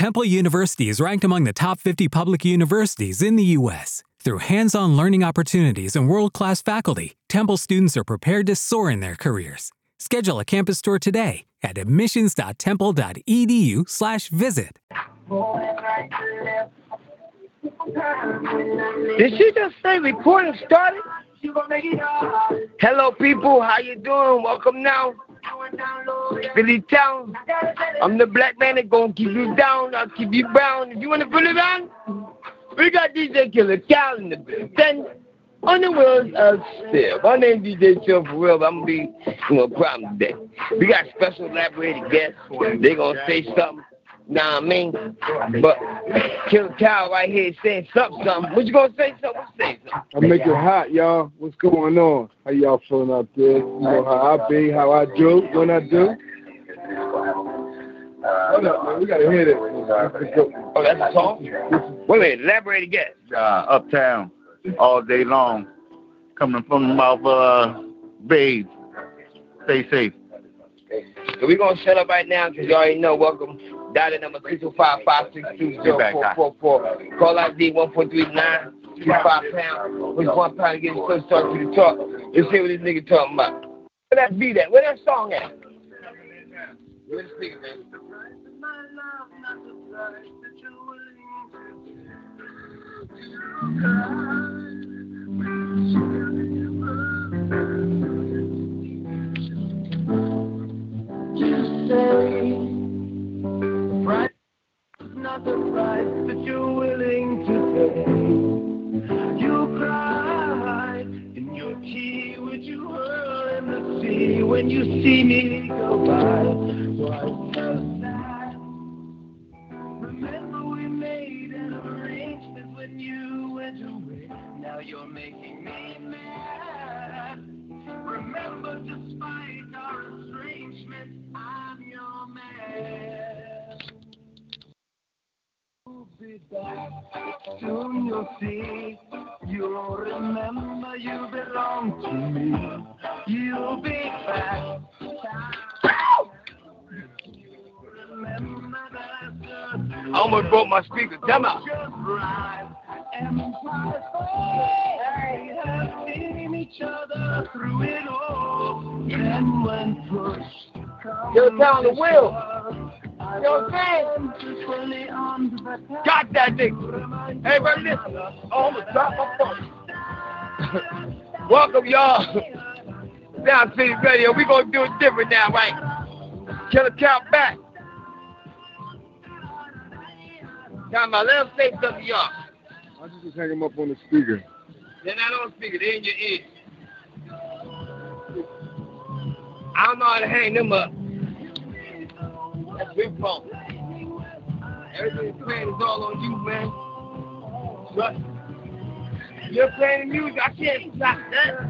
Temple University is ranked among the top 50 public universities in the U.S. Through hands on learning opportunities and world class faculty, Temple students are prepared to soar in their careers. Schedule a campus tour today at admissions.temple.edu/slash visit. Did she just say recording started? Hello, people. How you doing? Welcome now. Philly Town. I'm the black man that gonna keep you down. I'll keep you brown. If you wanna put it on, we got DJ Killa Kal in the building. On the wheels of steel. My name is DJ Chill for real, but I'm gonna be know problem today. We got special elaborated guests. They gonna say something. Nah, I mean, but Killer Cow right here saying something, something. What you gonna say something? Say something. I make it hot, y'all. What's going on? How y'all feeling out there? You know how I be, how I do, when I do. Hold up, man. We gotta hear this. Oh, that's a song? Wait a minute, elaborate again. uh, uptown all day long, coming from the mouth of uh, Babe. Stay safe. So we're gonna shut up right now because you already know. Welcome. Data number six two five five six two zero four four four. Call ID one four three nine two five pound. With one pound to get the start to the talk. Let's see what this nigga talking about. Where that beat at? Where that song at? Where the speaker, man? Not the price that you're willing to pay. You cry in your tea, would you hurl in the sea when you see me go by? Why so sad? Remember we made an arrangement when you went away. Now you're making back. Soon you'll see. You'll remember you belong to me. You'll be back. I almost broke my speaker. Come out. just right. Empire we have seen each other through it all. And when push comes Yo, down the wheel. Yo, man. stand fully on the path. Got that nigga. Hey, everybody listen. Oh, I'm gonna drop my phone. Welcome, y'all. Sound City Radio. We gonna do it different now, right? Killer Count back. Time out. Let him say something, y'all. I just just hang them up on the speaker. They're not on speaker. They're in your ear. I don't know how to hang them up. That's big phone. Everything you're playing is all on you, man. Trust. You're playing the music. I can't stop that.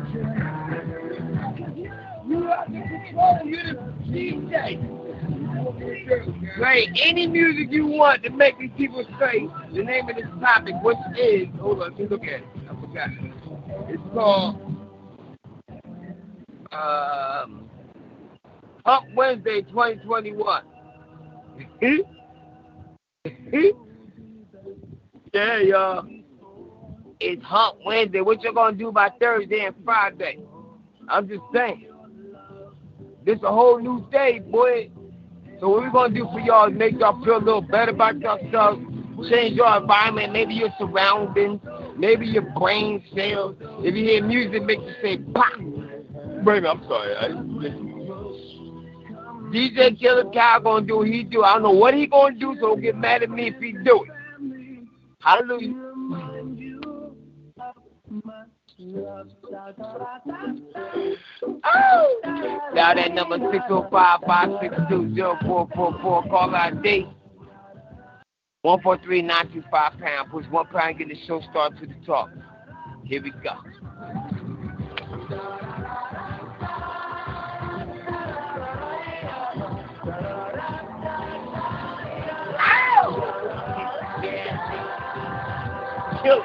You are the control. You're the DJ. Play any music you want to make these people say the name of this topic, which is, hold on, let me look at it. I forgot. It's called um, Wednesday 2021. Hmm? Hmm? yeah, y'all. It's Hump Wednesday. What you gonna do by Thursday and Friday? I'm just saying. This a whole new day, boy. So what we gonna do for y'all is make y'all feel a little better about yourselves, change your environment, maybe your surroundings, maybe your brain cells. If you hear music, make you say pop. Baby, I'm sorry. I, DJ Killer Cow gonna do what he do. I don't know what he gonna do, so don't get mad at me if he do it. Hallelujah. Oh! Now that number 605-562-0444. Call ID. 143-925 pound. Push one pound, get the show started to the talk. Here we go. It.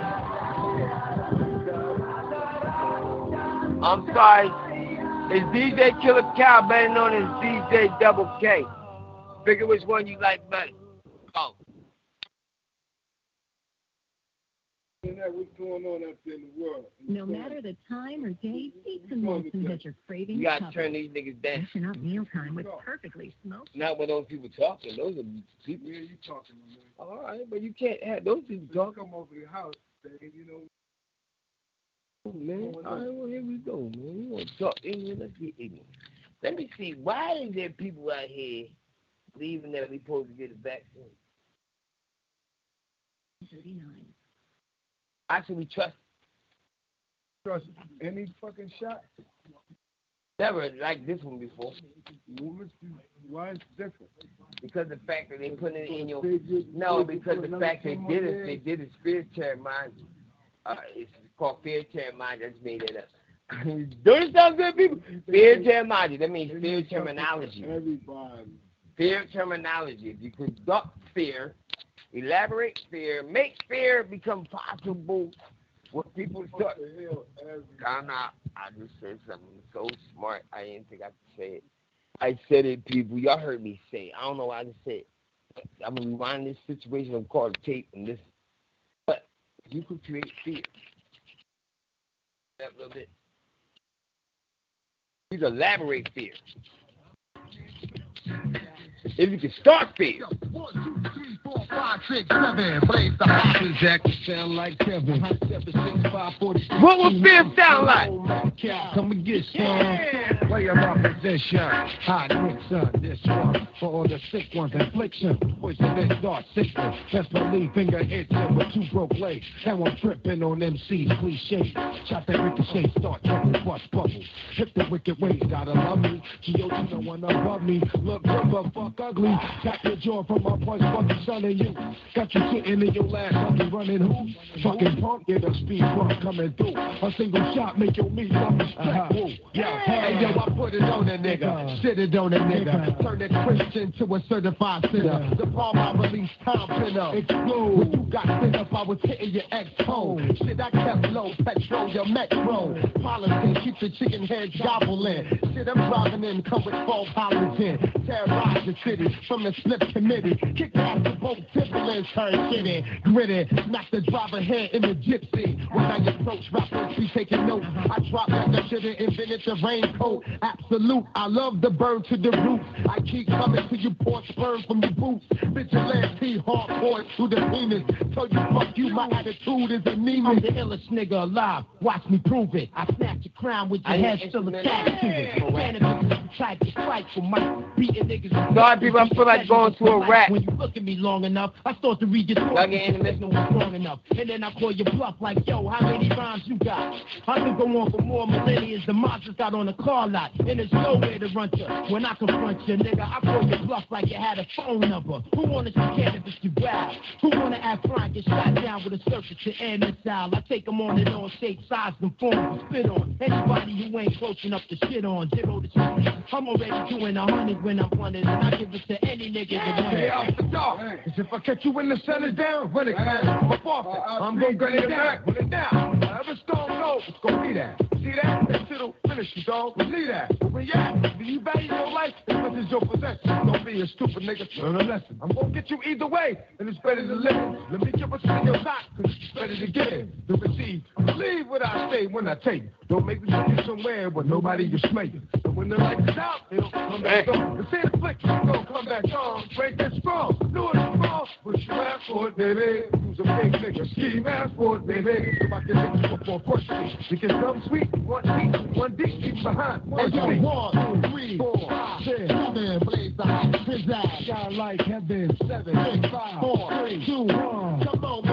I'm sorry. It's DJ Killer Cow, better known as DJ Double K. Figure which one you like better. Oh. What's going on out there in the world. No matter the time or day, Pizza Molson has your cravings You gotta covered. turn these niggas down. Dishing up mealtime with perfectly smoked. Not when those people talking. Those are people. Yeah, you talking, man. All right, but you can't have those people talking. come over the house, Dave, you know. Oh, man. All right, well, here we go, man. You want to talk ignorant? Let's get ignorant. Let me see. Why is there people out here believing that we supposed to get a vaccine? 39. I should we trust? Trust any fucking shot. Never like this one before why it's different? because the fact that they put it in your no because the fact they did it they did it spirit terror mind. Uh, it's called fear mind. Just made it up. Don't sound good, people? Fear mind. That means fear terminology. Everybody. fear terminology. If you conduct fear, elaborate fear, make fear become possible, what people start. What the hell, every- I'm not, I just said something so smart, I didn't think I could say it. I said it, people. Y'all heard me say it. I don't know why I just said it. I'm going to rewind this situation. I'm called tape and this. But you could create fear. That little bit. You can elaborate fear. If you can start fear. One, two, three, four, five, six, seven. Blaze the hoppers, Jack. Sound like Kevin. Seven, six, five, forty. What would fear sound like? Oh, Come and get some. Play my position. Hot Nixon, uh, this one. For all the sick ones, affliction. Poison this dark sickness. Best believe finger hits him with two broke legs. Now I'm tripping on MC's cliche. Shot that ricochet, start trouble, bust bubbles. Hit the wicked ways, gotta love me. G.O.D. no one above me. Look good, fuck ugly. Tap your jaw from my punch, you. Got you sitting in your last fucking running who? Fucking punk, get a speed bump coming through. A single shot make your meat up uh Woo. Yeah, hey yo, I put it on a nigga. shit it on a nigga. Turn that Christian to a certified sinner. The palm I release, time pinner. Explode. When you got sent up, I was hitting your ex home. Shit, I kept low, petrol, your metro. Politics, keep the chicken head gobbling. Shit, I'm driving in, come with four in. Terrorize the city from the slip committee. Kick off the boat, Timberlands, turn shitty. Gritty, knock the driver head in the gypsy. When I approach, rappers be taking notes. I drop like I should've invented the raincoat. Absolute, I love the burn to the roots. I keep coming to you, pour sperm from your boots. Vigilante, hardcore to the penis. Tell you fuck you, my attitude is anemic. I'm the illest nigga alive. Watch me prove it. I snatch your crown with your I head still attached to it. Cannabis is the type of strike for Mike. Beating niggas. Sorry, people, I feel like going to a rap. When you look at me long enough, I start to read your. Y'all get intimate? No strong enough. And then I call your bluff like, yo, how many rhymes you got? I could go on for more millennia. The monsters got on the car lot. And there's nowhere to run to. When I confront you, nigga, I call your bluff like you had a phone number. Who wanna see cannabis you wild? Who wanna act Frank get shot down with a circuit to end missile? I take them on and on, shape, size, and form to spit on. Anybody who ain't close enough to shit on, zero to sixty. I'm already doing a hundred when I'm running, and I give it to any nigga that wants Hey, it. off the dog. As if I catch you in the center down, run it down. My forfeit. I'm gonna gun it down, run it down. Whatever storm goes, it's gonna be that. See that? That shit'll finish you, dog. Believe that. But when you do you value your life as much as your possession? Don't be a stupid nigga. Learn a lesson. I'm gonna get you either way, and it's better to live. Let me give a thing your shot, cause it's better to get it than receive. Believe what I say when I take. Don't make me take you somewhere where nobody is smaking. When the lights is out, don't come back on. The same flick, you don't come back on. Break that strong, do it strong. Push your ass for it, baby. Use a big nigga, ski mask for it, baby. If I can hit you before first thing, we can come sweet, one deep, one deep, keep behind. One Hey, yo, deep. one, two, three, four, five, six, seven, blaze the hot pizzazz. Shine like heaven, seven, six, five, four, three, two, one. Come on,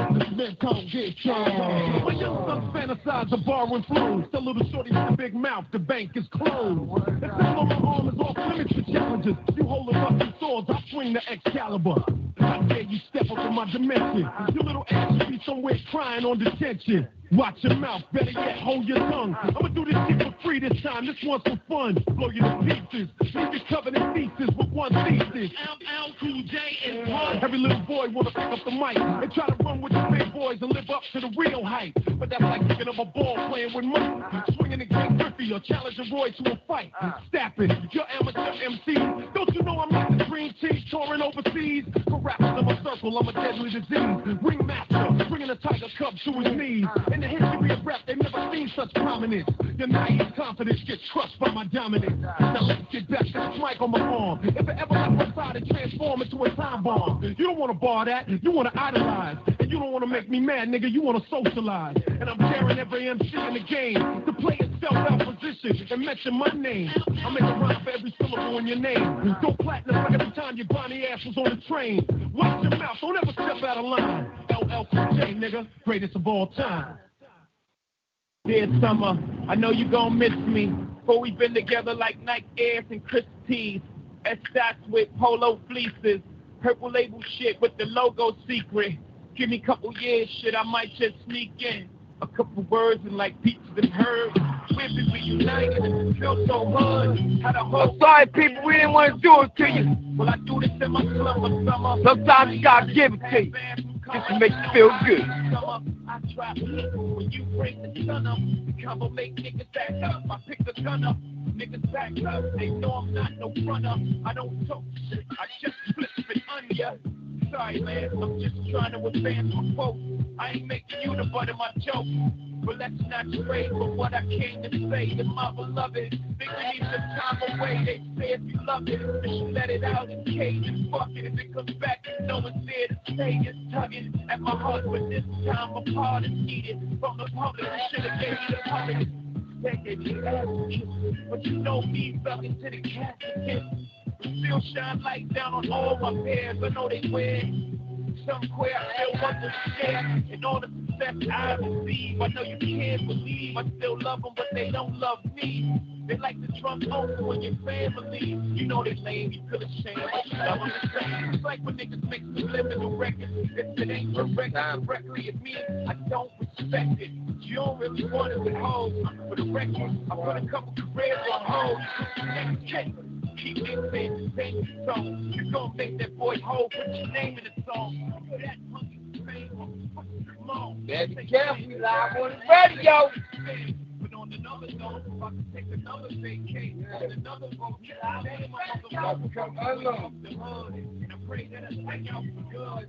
Smith, come get some. When young sons fantasize borrowing flows, the little shorty with the big mouth, the bank is closed. The If the my arm is off limits for challenges, you hold up your swords, I swing the Excalibur. How dare you step up in my dimension? Your little ass should be somewhere crying on detention. Watch your mouth, better yet, hold your tongue. I'ma do this shit for free this time, this one's for fun. Blow you to pieces, leave you covered in pieces with one thesis. LL Cool J is one. Every little boy wanna pick up the mic and try to run with the big boys and live up to the real hype. But that's like picking up a ball playing with money. Swinging against Griffey or challenging Roy to a fight. Stapping, your amateur MC. Don't you know I'm not the green MCs touring overseas. For rappers in my circle, I'm a deadly disease. Ringmaster, the tiger cub to his knees. In the history of rap, they've never seen such prominence. Your naive confidence gets crushed by my dominance. Now let's get back to this mic on my arm. If it ever left my side and transform into a time bomb. You don't want to bar that, you want to idolize. And you don't want to make me mad, nigga, you want to socialize. And I'm daring every MC in the game to play itself out position and mention my name. I make a rhyme for every syllable in your name. Go platinum like every time your Bonnie ass was on the train. Watch your mouth, don't ever step out of line. LL Cool J, nigga, greatest of all time. Dear Summer, I know you gon' miss me. For we've been together like Nike Airs and Chris T's. S-Dots with polo fleeces. Purple label shit with the logo secret. Give me a couple years, shit, I might just sneak in. A couple words and like peaches and herbs. Be reunited and feel so the I'm sorry, people, we didn't want to do it to you. Well, I do this in my slumber summer. Sometimes you gotta give it to you. Just to make you feel good. I try when you break the sun up. Make niggas back up. I pick the gun up. Niggas back up. They know I'm not no runner. I don't talk shit. I just flip it on ya. Sorry, man. I'm just trying to advance my quote. I ain't making you the butt of my joke. But let's not trade for what I came to say to my beloved. Think we need some time away. They say if you love it, you should let it out in cage and fuck it. If it comes back, no one's there to stay. It's tugging at my heart, but this time apart is needed from the public. We should have gave you the public. Decade, but you know me, stuck into the casket. Still shine light down on all my peers. I know they wear some queer. I still want to share. And all the success I receive, I know you can't believe. I still love them, but they don't love me. They like the drum over in your family. You know they lame, you feel ashamed, but you love them the same. It's like when niggas make subliminal records. If it ain't correct directly, it means I don't respect it. You don't really want it with hoes. For the record, I put a couple careers on hold. Keep mixing the same song. You gon' make that boy whole, put your name in the song. That monkey fame, come on. Better be careful, we live on the radio. But on another note, if I can take another vacation, on another boat, I name my mother Come hood, and I pray that I hang out for good.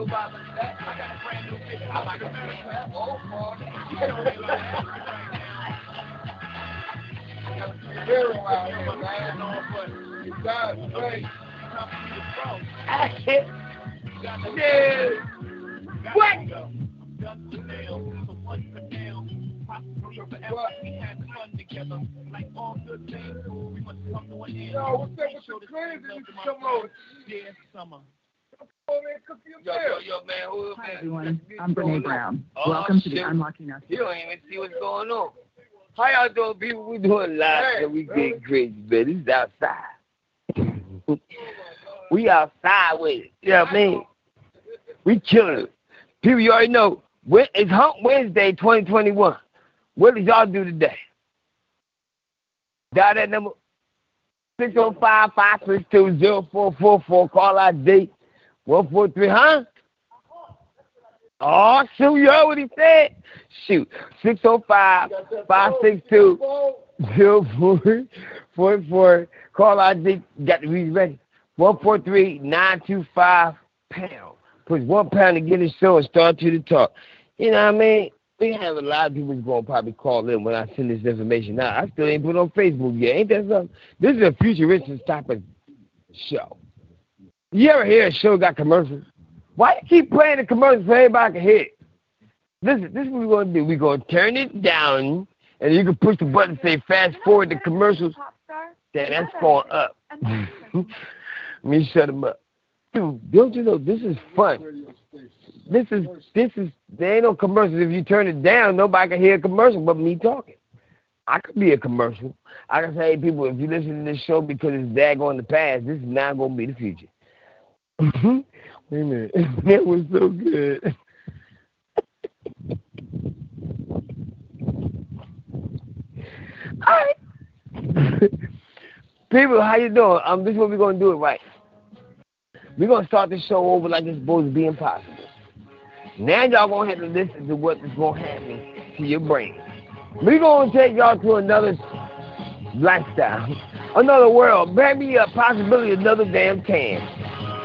I no with that. I got a brand new bitch. I like America. Oh, boy. You know they like it right now. Hero out here, man. You got to. You got to Yeah. What? End. Yo, what's up with You can my come over. Dear summer. Yo, man, cook your Yo, yo, yo, man, who Hi, everyone. I'm Brene? Brown. Oh, Welcome to the shit. Unlocking Us. You don't even see what's going on. How y'all doing, people? We doing live, Hey, so we brother. get crazy, man. This is outside. we outside with it. You know what I mean? We killing it. People, you already know. It's Hump Wednesday 2021. What did y'all do today? Dial that number 605-562-0444. Call out date 143, huh? Oh, shoot, you heard what he said? Shoot, 605-562-0444. Call out date. Got the read ready. 143-925 pound. Push one pound to get the show and start to the talk. You know what I mean? We have a lot of people going to probably call in when I send this information out. I still ain't put on Facebook yet. Ain't that something? This is a futuristic type of show. You ever hear a show got commercials? Why you keep playing the commercials so everybody can hear it? Listen, this is what we're to do. We're to turn it down, and you can push the button and say fast forward the commercials. Then that's going up. Let me shut them up. Dude, don't you know this is fun? This is this is there ain't no commercials. If you turn it down, nobody can hear a commercial but me talking. I could be a commercial. I can say, hey, people, if you listen to this show because it's daggone the past, this is not gonna be the future. Wait a minute. That was so good. All right. People, how you doing? Um, this is what we're gonna do it right. We're gonna start the show over like it's supposed to be impossible. Now y'all gonna have to listen to what is gonna happen to your brain. We're gonna take y'all to another lifestyle, another world, maybe a possibility another damn can.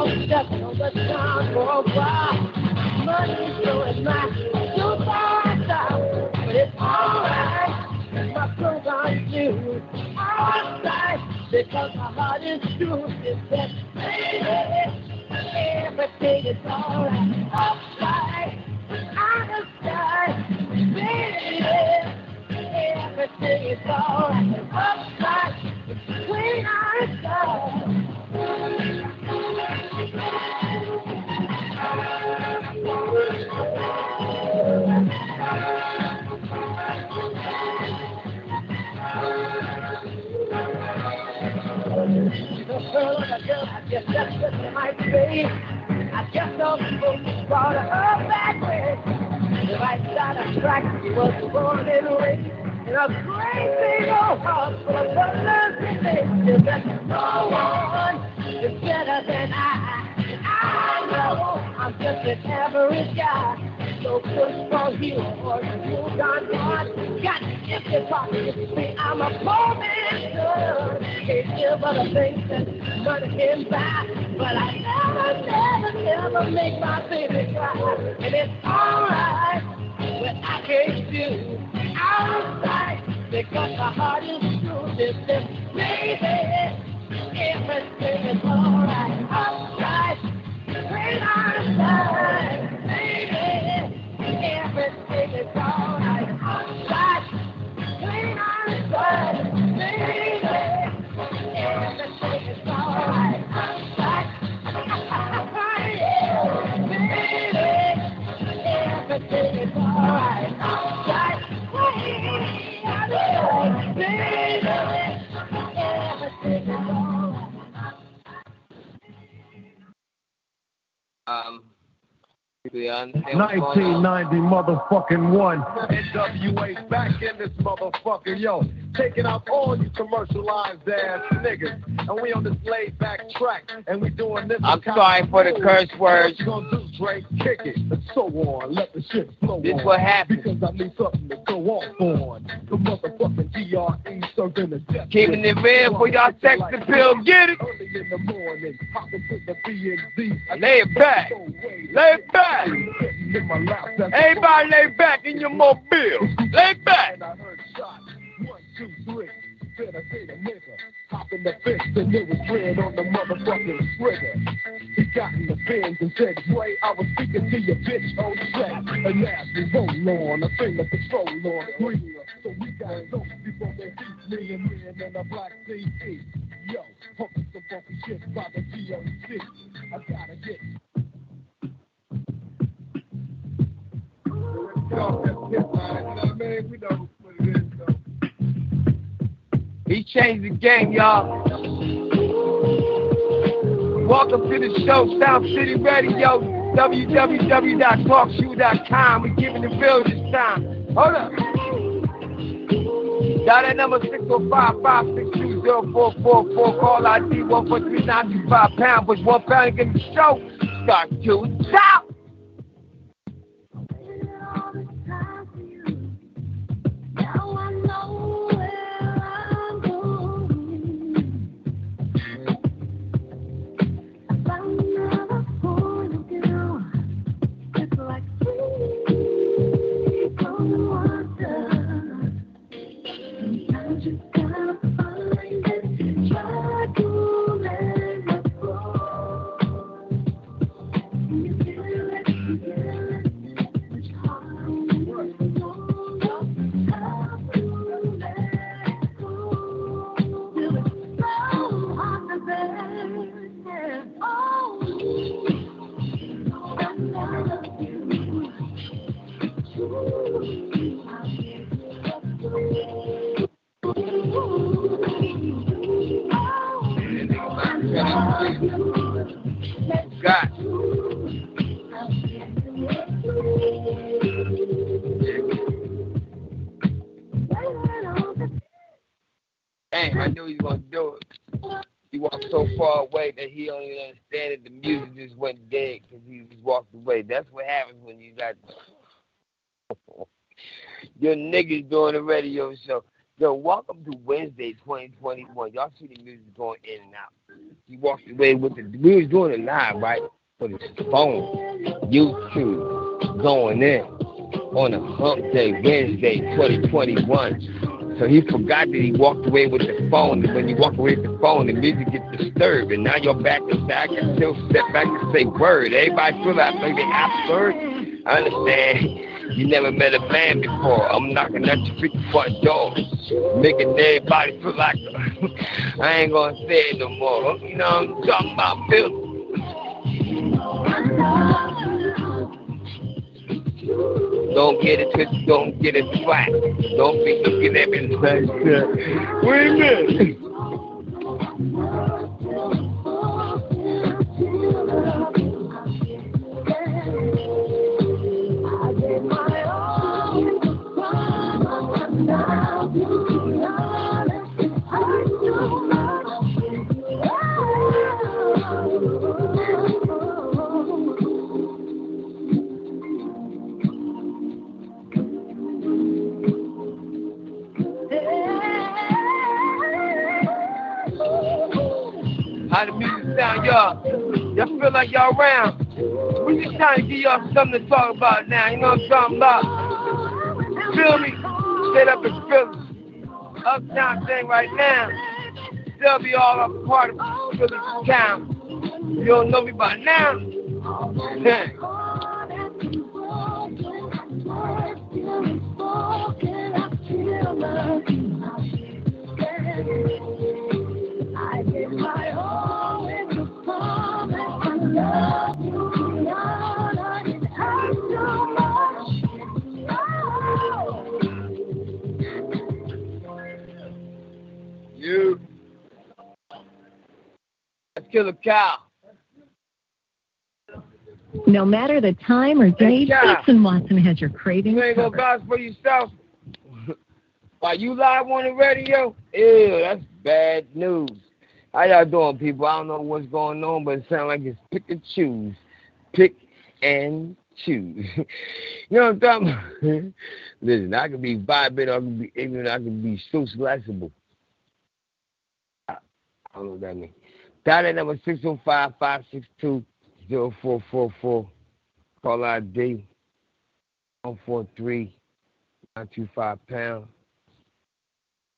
Go on, the town for a while. Money showing my superstar, but it's alright. My clothes on you, alright, because my heart is true. It's that baby, everything is alright, alright. Understand, baby, everything is alright, alright. Guess that's what it might be. I guess some people brought her back way. The right side of track, she was born and raised in a big old house full of colors and faces that no one is better than I. I know I'm just an average guy. So push for you or you got God. Got empty pockets. See, I'm a poor son. Can't give other things that money can buy. But I never, never, never make my baby cry. And it's alright when I can't do outside because my heart is true. This is baby. Everything is alright when I'm outside, 1990 motherfucking one. NWA back in this motherfucker, yo. Taking out all you commercialized ass niggas. And we on this laid back track. And we doing this. I'm sorry for the curse words. You gonna do, Drake? Kick it. And so on. Let the shit flow This on. what happened. Because I need something to go off on. The motherfucking DRE serving the death. Keeping it real for y'all sex appeal. Get it. Early in the morning. Hopping to the B&Z. Lay it back. Lay back. In Everybody lay back in your mobile. Lay back. One, two, three. Then I say the nigga. Hop in the fence and it was red on the motherfucking trigger. He got in the bins and said, Dre, I was speaking to your bitch on track. And as we roll on, I sing the patrol on green. So we got soap before they beat me and me and a black CD. Yo, pumping some funky shit by the DOC. I gotta get He changed the game, y'all. Welcome to the show, Sound City Radio, www.talkshoe.com. We're giving the bill this time. Hold up. Dial that number 605-562-0444. Call ID 143-925 pound. Push one pound and get the show. Start to stop. Don't even understand it. The music just went dead because he just walked away. That's what happens when you got your niggas doing a radio show. Yo, welcome to Wednesday 2021. Y'all see the music going in and out. He walked away with the. We was doing it live, right? With the phone, YouTube, going in on a hump day, Wednesday 2021. So he forgot that he walked away with the phone. And when you walk away with the phone, the music gets disturbed. And now you're back to back and still step back and say word. Everybody feel like maybe after I understand. You never met a man before. I'm knocking at your freaking front door, making everybody feel like I ain't gonna say it no more. You know what I'm talking about, Bill? Don't get it twisted, don't get it flat. Don't be looking at me like that. Wait a minute. Y'all something to talk about now. You know what I'm talking about? Feel me? Set up in Philly. Uptown thing right now. They'll be all up part of Philly town. You don't know me by now? Kill a cow. No matter the time or day, and Watson has your cravings You ain't gonna vouch for yourself. While you live on the radio, ew, that's bad news. How y'all doing, people? I don't know what's going on, but it sounds like it's pick and choose. Pick and choose. you know what I'm talking about? Listen, I can be vibrant, I can be ignorant, I can be socializable. I I don't know what that means. Dial that number 605 562 0444. Call ID 143 925 pound.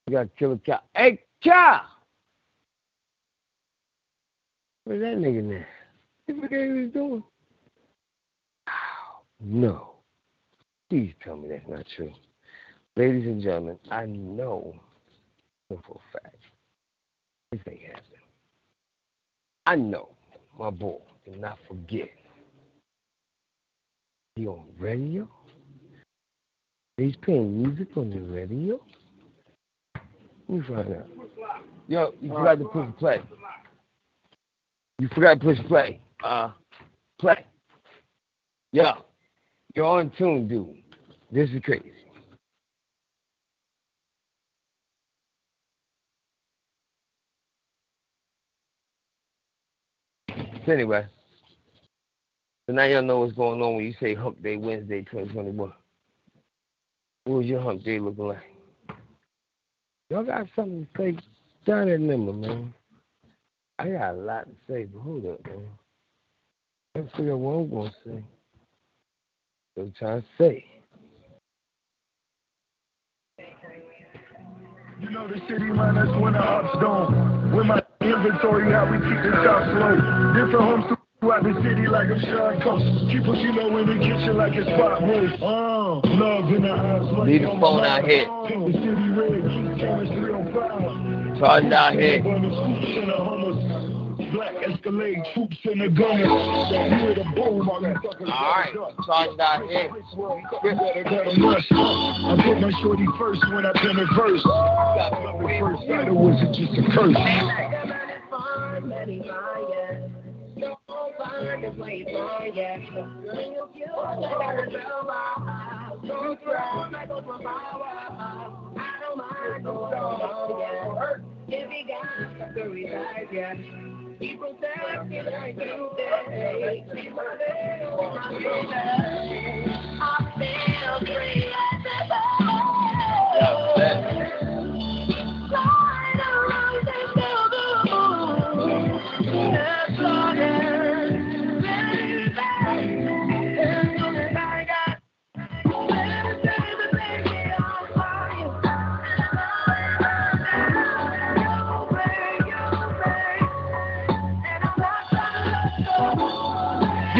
You got to kill a cow. Hey, cow! Where's that nigga now? He forgot what he was doing. No. Please tell me that's not true. Ladies and gentlemen, I know for a fact this ain't happening. I know my boy did not forget. He on radio? He's playing music on the radio? Let me find out. Yo, you forgot to push play. You forgot to push play. Uh, play. Yo, you're on tune, dude. This is crazy. So anyway, so now y'all know what's going on when you say Hump Day Wednesday 2021. What was your Hump Day looking like? Y'all got something to say? Down that number, man. I got a lot to say, but hold up, man. Let's figure out what I'm going to say. What I'm trying to say. You know the city man, that's when the ups don't. With my inventory, how we keep the shop slow. Different homes throughout the city like I'm Sean Coast. Keep a kilo in the kitchen like it's spot roast. Uh, love in the eyes. money Leave the phone out here. The city red, cameras 305. Charge it out here. Black Escalade, troops in the gunners. Hear the boom, all you fuckers Alright, charge it out here. Better, better rush. I put my shorty first when I pen a verse. The first sight it was just a curse. If he got the realize, yeah. He protects me like you. He's my little, my little. I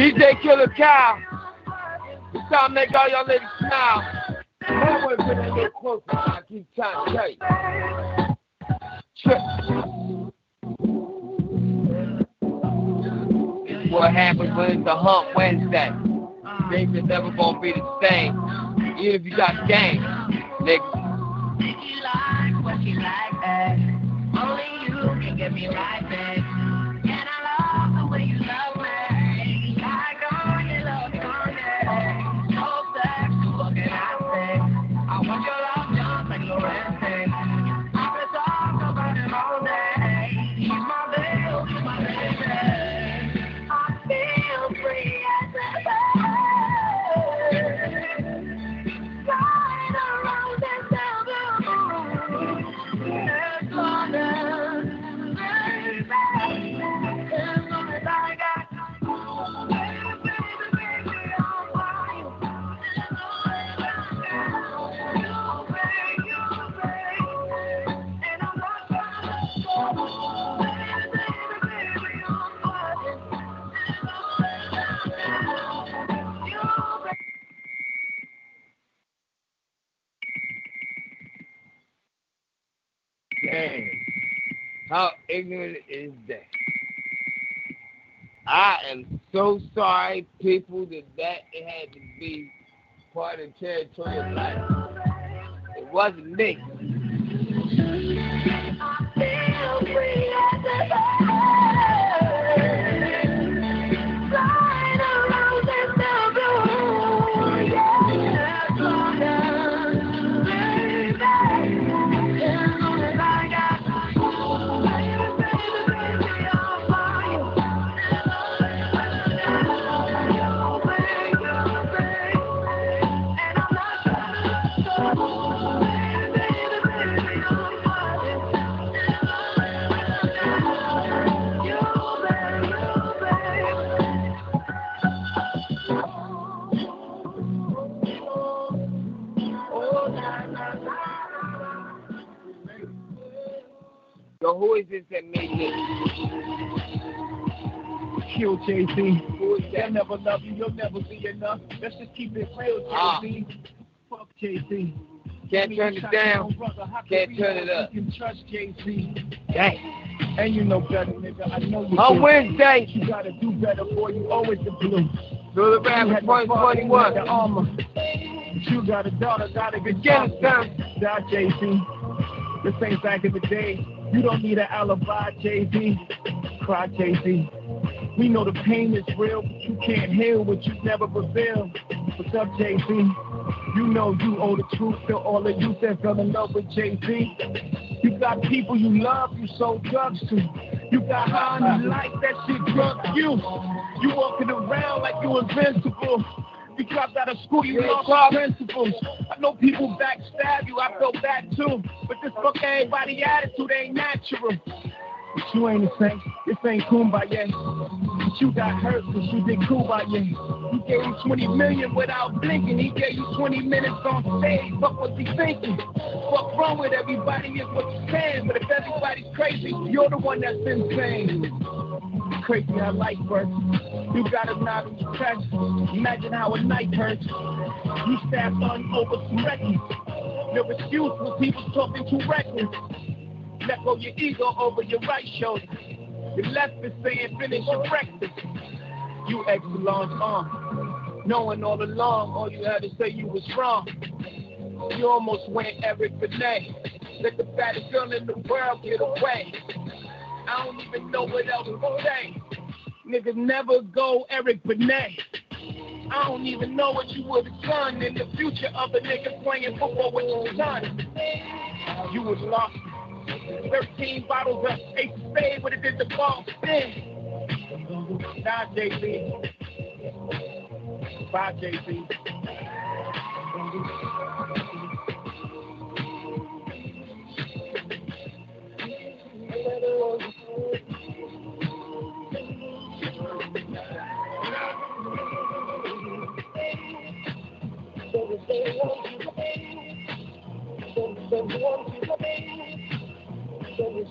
DJ Killer Cow. It's time to make all y'all ladies smile. That one been a little closer. I keep trying to tell you. Check. What happens when it's a hump Wednesday? Things are never gonna be the same. Even if you got game, nigga. Like. Eh? Only you can get me right back. Ignorant is that? I am so sorry, people, that that it had to be part of territory of life. It wasn't me. Jay-Z. They'll never love you. You'll never be enough. Let's just keep it real, Ah. Jay-Z. Fuck Jay-Z. Can't turn it down. Can't turn it up. You can trust Jay-Z. Dang. And you know better, nigga. I know you On do. Wednesday, You gotta do better, boy. You always the blue. through the You rapper had you had the 2021. armor. But you got a daughter, gotta get tougher. son. Die, Jay-Z. This ain't back in the day. You don't need an alibi, Jay-Z. Cry, Jay-Z. We know the pain is real, but you can't heal what you never revealed. What's up, Jay-Z? You know you owe the truth to all of you that fell in love with Jay-Z. You got people you love, you sold drugs to. You got high on like that shit drug you. You walking around like you invincible. You dropped out of school, you lost your principles. I know people backstab you, I felt that too. But this fuck everybody attitude ain't natural. But you ain't the same. This ain't kumbaya. You got hurt because you did kumbaya. You gave him 20 million without blinking. He gave you 20 minutes on stage. Fuck was he thinking? Fuck wrong with everybody is what you're saying. But if everybody's crazy, you're the one that's insane. Crazy how life works. You gotta not stress. Imagine how a night hurts. You stabbed on over some records. Your excuse was he was talking too reckless. Let go your ego over your right shoulder. Your left is saying finish your breakfast. You excellent on. Knowing all along, all you had to say you was wrong. You almost went Eric Benét. Let the baddest girl in the world get away. I don't even know what else to say. Nigga, never go Eric Benét. I don't even know what you would have done in the future of a nigga playing football with your son. You was lost. 13 bottles of Ace Spade would have did the ball spin. Nah, JB. Bye, JB.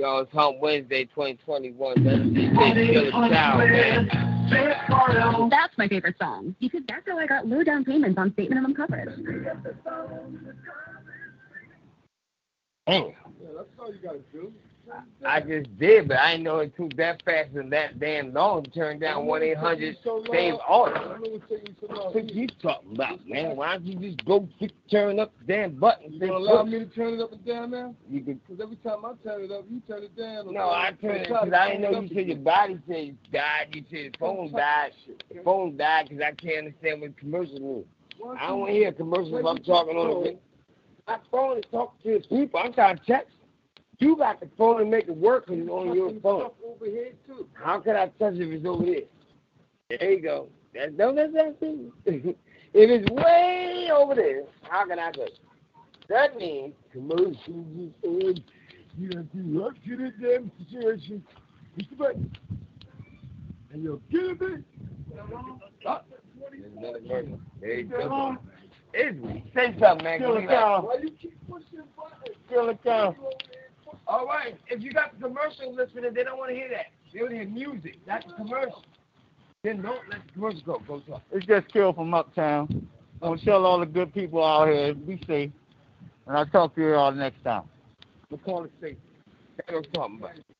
it's Hump Wednesday 2021. That's DJ Killer Child, man. That's my favorite song because that's how I got low down payments on state minimum coverage. Oh. Yeah, that's all you gotta do. I just did, but I didn't know it took that fast and that damn long to turn down 1 800 save order. I know you. What you talking about, man? Why don't you just go turn up the damn button? You gonna allow me to turn it up and down now? You can, Because every time I turn it up, you turn it down. no, I turned it because I didn't know you said your body said died. You said your phone died. Your phone died because I can't understand what commercials mean. I don't want to hear commercials if I'm talking on the My phone is talking to the people. I'm trying to text. You got the phone and make it work when it's on your phone. over here too. How can I touch it if it's over there? There you go. That's no that's that thing. if it's way over there, how can I touch it? That means commercials is on. You have to rush to the damn situation. Mr. Button. And you'll get it, man. Ah. Another murder. There you go. Israel, say something, man. Kill it down. Why you keep pushing buttons? Kill it down. All right. If you got the commercial listening, they don't want to hear that. They want to hear music. That's the commercial. Then don't let the commercial go. Go talk. It's just Kill from Uptown. I'm gonna tell all the good people out here, be safe. And I'll talk to you all next time. We'll call it safe. That's what I'm talking about.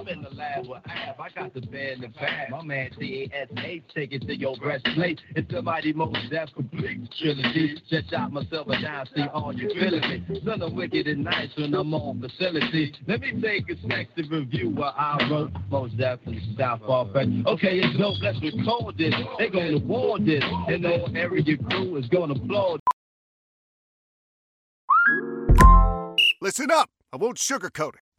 I'm in the lab with Ab. I got the band in the bag. My man C-A-S-H, take it to your breastplate. It's the mighty most that's complete trilogy. Just shot myself a down, see all you feeling me. None of wicked and nice when I'm on facility. Let me take a sexy review what I wrote. Most definitely Far Fetch. Okay, it's dope, let's record this. They gonna warn this. And the whole area crew is gonna blow. Listen up. I won't sugarcoat it.